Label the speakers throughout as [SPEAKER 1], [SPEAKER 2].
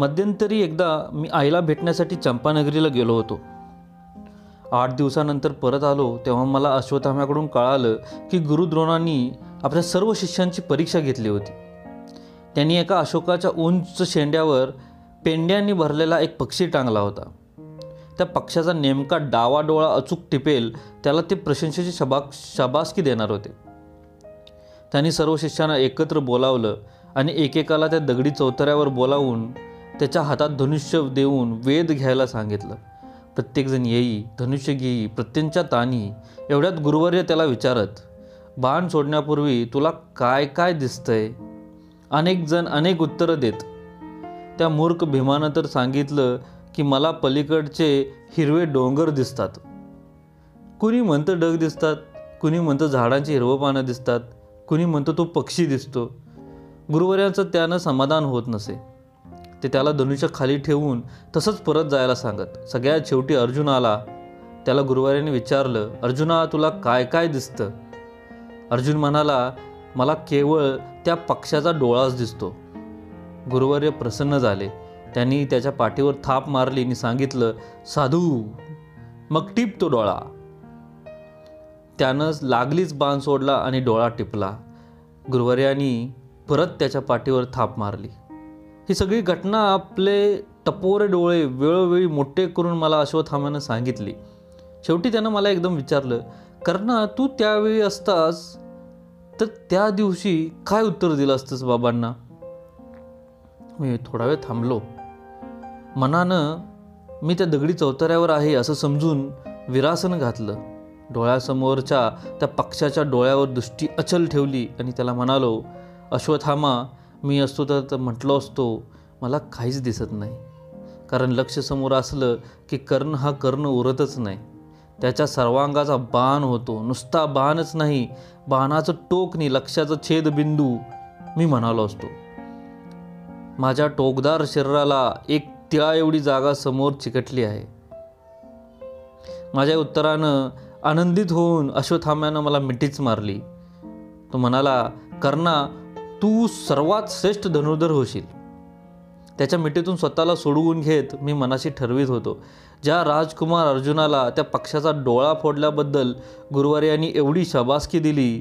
[SPEAKER 1] मध्यंतरी एकदा मी आईला भेटण्यासाठी चंपानगरीला गेलो होतो. आठ दिवसानंतर परत आलो तेव्हा मला अश्वत्थाम्याकडून कळालं की गुरुद्रोणांनी आपल्या सर्व शिष्यांची परीक्षा घेतली होती. त्यांनी एका अशोकाच्या उंच शेंड्यावर पेंड्यांनी भरलेला एक पक्षी टांगला होता. त्या पक्षाचा नेमका डावा डोळा अचूक टिपेल त्याला ते प्रशंसेची शबा शाबासकी देणार होते. त्यांनी सर्व शिष्यांना एकत्र बोलावलं आणि एकेकाला त्या दगडी चौथऱ्यावर बोलावून त्याच्या हातात धनुष्य देऊन वेद घ्यायला सांगितलं. प्रत्येकजण येई धनुष्य घेई प्रत्यंच्या तानी एवढ्यात गुरुवर्य त्याला विचारत बाण सोडण्यापूर्वी तुला काय काय दिसतंय? अनेक जण अनेक उत्तरं देत. त्या मूर्ख भीमानं तर सांगितलं की मला पलीकडचे हिरवे डोंगर दिसतात. कुणी म्हणतं डग दिसतात कुणी म्हणतं झाडांची हिरवं पानं दिसतात कुणी म्हणतं तो पक्षी दिसतो. गुरुवर्याचं त्यानं समाधान होत नसे. ते त्याला धनुष्य खाली ठेवून तसंच परत जायला सांगत. सगळ्यात शेवटी अर्जुन आला. त्याला गुरुवारीने विचारलं अर्जुना तुला काय काय दिसतं? अर्जुन म्हणाला मला केवळ त्या पक्षाचा डोळाच दिसतो. गुरुवर्य प्रसन्न झाले. त्यांनी त्याच्या पाठीवर थाप मारली आणि सांगितलं साधू मग टिप तो डोळा. त्यानं लागलीच बाण सोडला आणि डोळा टिपला. गुरुवार्यानी परत त्याच्या पाठीवर थाप मारली. ही सगळी घटना आपले टपोरे डोळे वेळोवेळी मोठे करून मला अश्वथामानं सांगितली. शेवटी त्यानं मला एकदम विचारलं कर्ण तू त्यावेळी असतास तर त्या दिवशी काय उत्तर दिलं असतंस बाबांना? मी थोडा वेळ थांबलो. मनानं मी त्या दगडी चौतऱ्यावर आहे असं समजून विरासन घातलं. डोळ्यासमोरच्या त्या पक्षाच्या डोळ्यावर दृष्टी अचल ठेवली आणि त्याला म्हणालो अश्वथामा मी असतो तर म्हटलो असतो मला काहीच दिसत नाही. कारण लक्ष समोर असलं की कर्ण हा कर्ण उरतच नाही. त्याच्या सर्वांगाचा बाण होतो. नुसता बाणच नाही बाणाचं टोकनी लक्षाचं छेदबिंदू मी म्हणालो असतो. माझ्या टोकदार शरीराला एक त्या एवढी जागा समोर चिकटली आहे. माझ्या उत्तरानं आनंदित होऊन अश्वथाम्यानं मला मिठीच मारली. तो म्हणाला कर्णा तू सर्वात श्रेष्ठ धनुर्धर होशील. त्याच्या मिठीतून स्वतःला सोडवून घेत मी मनाशी ठरवीत होतो. ज्या राजकुमार अर्जुनाला त्या पक्षाचा डोळा फोडल्याबद्दल गुरुवारी यांनी एवढी शबासकी दिली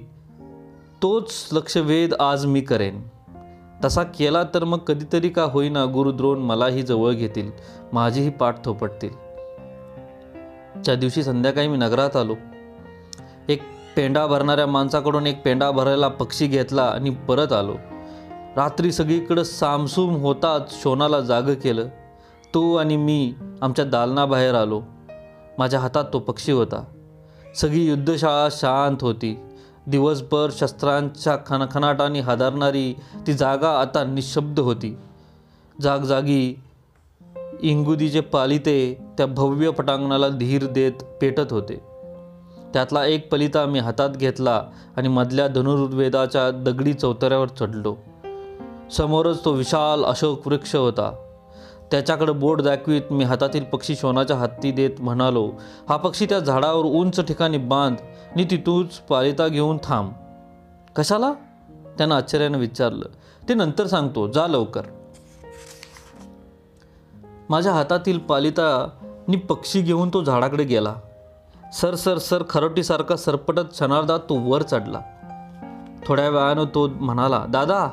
[SPEAKER 1] तोच लक्षवेध आज मी करेन. तसा केला तर मग कधीतरी का होईना गुरुद्रोण मलाही जवळ घेतील माझीही पाठ थोपटतील. त्या दिवशी संध्याकाळी मी नगरात आलो एक पेंडा भरणाऱ्या माणसाकडून एक पेंडा भरायला पक्षी घेतला आणि परत आलो. रात्री सगळीकडं सामसूम होताच शोनाला जागं केलं. तो आणि मी आमच्या दालनाबाहेर आलो. माझ्या हातात तो पक्षी होता. सगळी युद्धशाळा शांत होती. दिवसभर शस्त्रांच्या खनखनाटाने हादरणारी ती जागा आता निशब्द होती. जागजागी इंगुदीचे पालिते त्या भव्य पटांगणाला धीर देत पेटत होते. त्यातला एक पलिता मी हातात घेतला आणि मधल्या धनुर्वेदाच्या दगडी चौतऱ्यावर चढलो. समोरच तो विशाल अशोक वृक्ष होता. त्याच्याकडे बोट दाखवीत मी हातातील पक्षी शोनाच्या हत्ती देत म्हणालो हा पक्षी त्या झाडावर उंच ठिकाणी बांध नि तिथूच पालिता घेऊन थांब. कशाला? त्यानं आश्चर्यानं विचारलं. ते नंतर सांगतो जा लवकर. माझ्या हातातील पालिता नि पक्षी घेऊन तो झाडाकडे गेला. सर सर सर खरोटीसारखा सरपटत क्षणार्धात तो वर चढला. थोड्या वेळानं तो म्हणाला दादा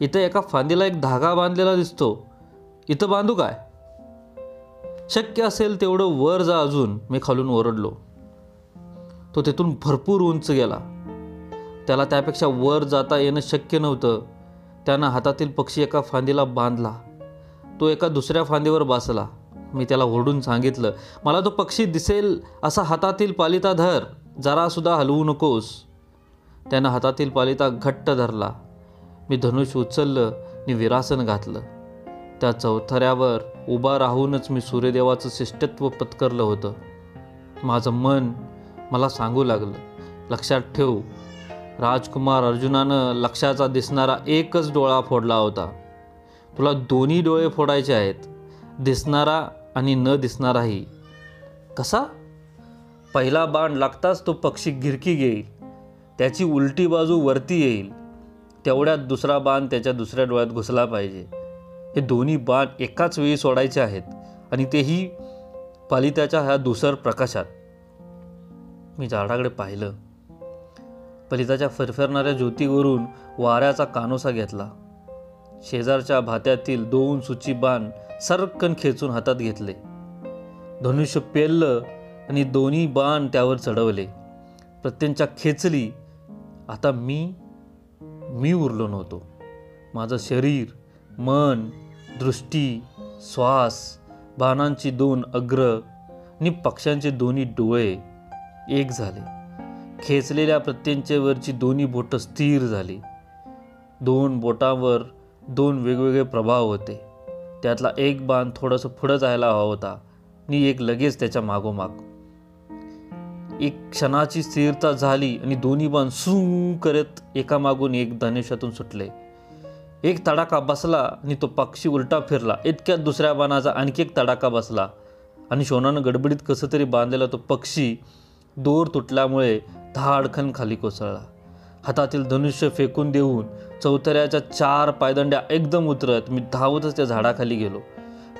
[SPEAKER 1] इथं एका फांदीला एक धागा बांधलेला दिसतो. इथं बांधू काय? शक्य असेल तेवढं वर जा अजून मी खालून ओरडलो. तो तिथून भरपूर उंच गेला. त्याला त्यापेक्षा वर जाता येणं शक्य नव्हतं. त्यानं हातातील पक्षी एका फांदीला बांधला. तो एका दुसऱ्या फांदीवर बसला. मी त्याला ओरडून सांगितलं. मला तो पक्षी दिसेल असा हातातील पालिता धर जरासुद्धा हलवू नकोस. त्यानं हातातील पालिता घट्ट धरला. मी धनुष्य उचललं आणि विरासन घातलं. त्या चौथऱ्यावर उभा राहूनच मी सूर्यदेवाचं शिष्टत्व पत्करलं होतं. माझं मन मला सांगू लागलं. लक्षात ठेव राजकुमार अर्जुनानं लक्षाचा दिसणारा एकच डोळा फोडला होता. तुला दोन्ही डोळे फोडायचे आहेत. दिसणारा आणि न दिसणाराही कसा? पहिला बाण लागताच तो पक्षी गिरकी घेईल. त्याची उलटी बाजू वरती येईल. तेवढ्यात दुसरा बाण त्याच्या दुसऱ्या डोळ्यात घुसला पाहिजे. हे दोन्ही बाण एकाच वेळी सोडायचे आहेत आणि तेही पालित्याच्या ह्या दुसर प्रकाशात. मी झाडाकडे पाहिलं. पलिताच्या फरफरणाऱ्या ज्योतीवरून वाऱ्याचा कानोसा घेतला. शेजारच्या भात्यातील दोन सुची बाण सरकन खेचून हातात घेतले. धनुष्य पेललं आणि दोन्ही बाण त्यावर चढवले. प्रत्यंच्या खेचली आता मी मी उरलो नव्हतो. माझं शरीर मन दृष्टी श्वास बाणांची दोन अग्र आणि पक्ष्यांचे दोन्ही डोळे एक झाले. खेचलेल्या प्रत्यंचेवरची दोन्ही बोटं स्थिर झाली. दोन बोटांवर दोन वेगवेगळे प्रभाव होते. त्यातला एक बाण थोडंसं पुढं जायला हवा होता. आणि एक लगेच त्याच्या मागोमाग. एक क्षणाची स्थिरता झाली आणि दोन्ही बाण सू करत एकामागून एक धनुष्यातून सुटले. एक तडाखा बसला आणि तो पक्षी उलटा फिरला. इतक्यात दुसऱ्या बाणाचा आणखी एक तडाखा बसला. आणि शोनानं गडबडीत कसं तरी बांधलेला तो पक्षी दोर तुटल्यामुळे धाडखन खाली कोसळला. हातातील धनुष्य फेकून देऊन चौथऱ्याच्या चार पायदंड्या एकदम उतरत मी धावतच त्या झाडाखाली गेलो.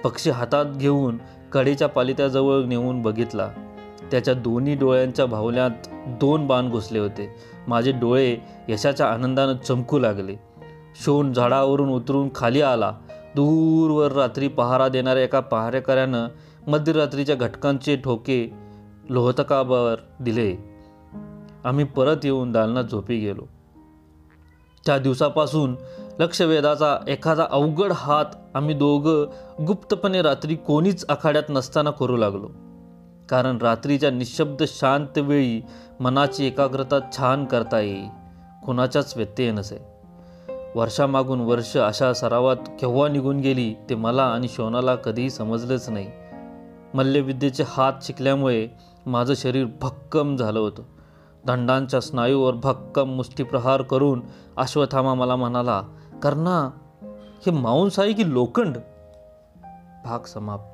[SPEAKER 1] पक्षी हातात घेऊन कडेच्या पालित्याजवळ नेऊन बघितला. त्याच्या दोन्ही डोळ्यांच्या भावल्यात दोन बाण घुसले होते. माझे डोळे यशाच्या आनंदानं चमकू लागले. शोन झाडावरून उतरून खाली आला. दूरवर रात्री पहारा देणाऱ्या एका पहारेकऱ्यानं मध्यरात्रीच्या घटकांचे ठोके लोहतकावर दिले. आम्ही परत येऊन दालनात झोपी गेलो. त्या दिवसापासून लक्षवेधाचा एखादा अवघड हात आम्ही दोघं गुप्तपणे रात्री कोणीच आखाड्यात नसताना करू लागलो. कारण रात्रीच्या निशब्द शांत वेळी मनाची एकाग्रता छान करता येई कुणाच्याच व्यत्यय नसे. वर्षामागून वर्ष अशा सरावात केव्हा निघून गेली ते मला आणि शोनाला कधीही समजलंच नाही. मल्लविद्येचे हात शिकल्यामुळे माझं शरीर भक्कम झालं होतं. दंडांच्या स्नायूवर भक्कम मुष्टीप्रहार करून अश्वथामा मला म्हणाला कर्णा हे मांस आहे की लोखंड? भाग समाप्त.